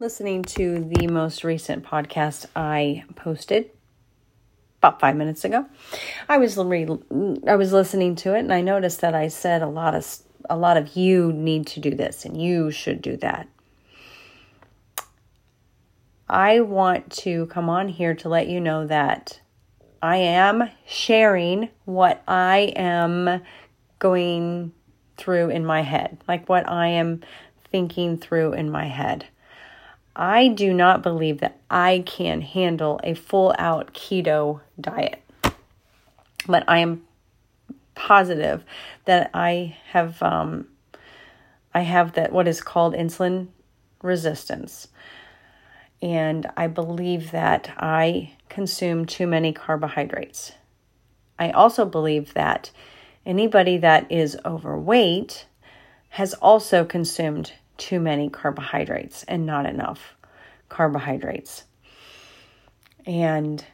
listening to the most recent podcast I posted about five minutes ago. I was re- I was listening to it and I noticed that I said a lot of a lot of you need to do this and you should do that. I want to come on here to let you know that I am sharing what I am going through in my head, like what I am thinking through in my head. I do not believe that I can handle a full out keto diet, but I am positive that I have um, I have that what is called insulin resistance, and I believe that I consume too many carbohydrates. I also believe that anybody that is overweight has also consumed too many carbohydrates and not enough carbohydrates. And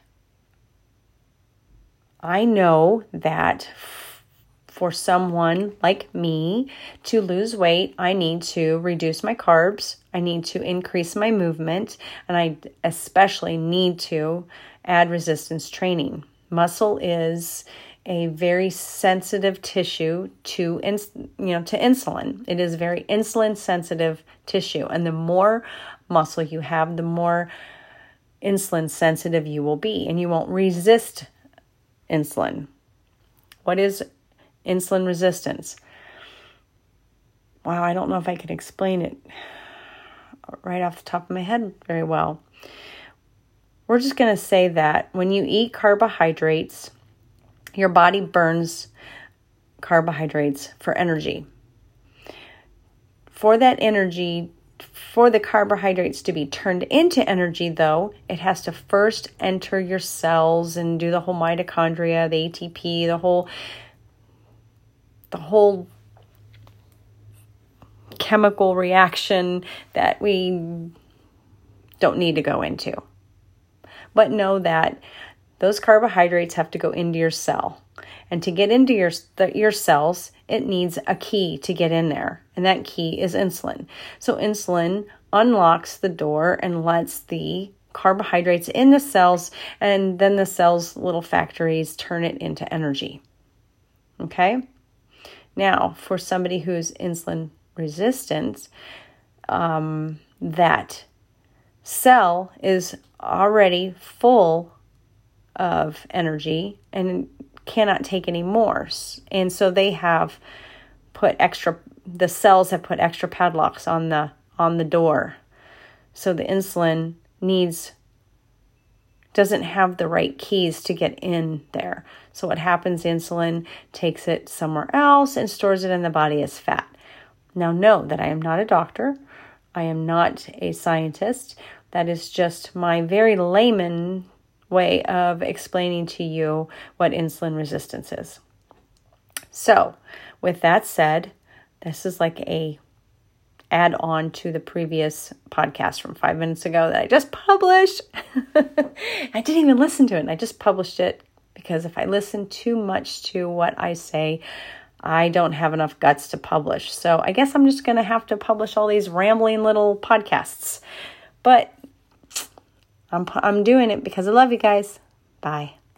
I know that for someone like me to lose weight, I need to reduce my carbs, I need to increase my movement, and I especially need to add resistance training. Muscle is a very sensitive tissue to ins- you know to insulin. It is very insulin sensitive tissue and the more muscle you have, the more insulin sensitive you will be and you won't resist insulin. What is insulin resistance? Wow, I don't know if I can explain it right off the top of my head very well. We're just going to say that when you eat carbohydrates, your body burns carbohydrates for energy. For that energy, for the carbohydrates to be turned into energy, though, it has to first enter your cells and do the whole mitochondria, the ATP, the whole the whole chemical reaction that we don't need to go into. But know that those carbohydrates have to go into your cell. And to get into your, your cells, it needs a key to get in there. And that key is insulin. So insulin unlocks the door and lets the carbohydrates in the cells, and then the cells' little factories turn it into energy. Okay? Now, for somebody who's insulin resistant, um, that cell is already full of energy and cannot take any more. And so they have put extra the cells have put extra padlocks on the on the door. So the insulin needs doesn't have the right keys to get in there. So what happens insulin takes it somewhere else and stores it in the body as fat. Now know that I am not a doctor. I am not a scientist. That is just my very layman way of explaining to you what insulin resistance is. So, with that said, this is like a add on to the previous podcast from five minutes ago that I just published. I didn't even listen to it, and I just published it because if I listen too much to what I say, I don't have enough guts to publish. So I guess I'm just going to have to publish all these rambling little podcasts. But I'm, I'm doing it because I love you guys. Bye.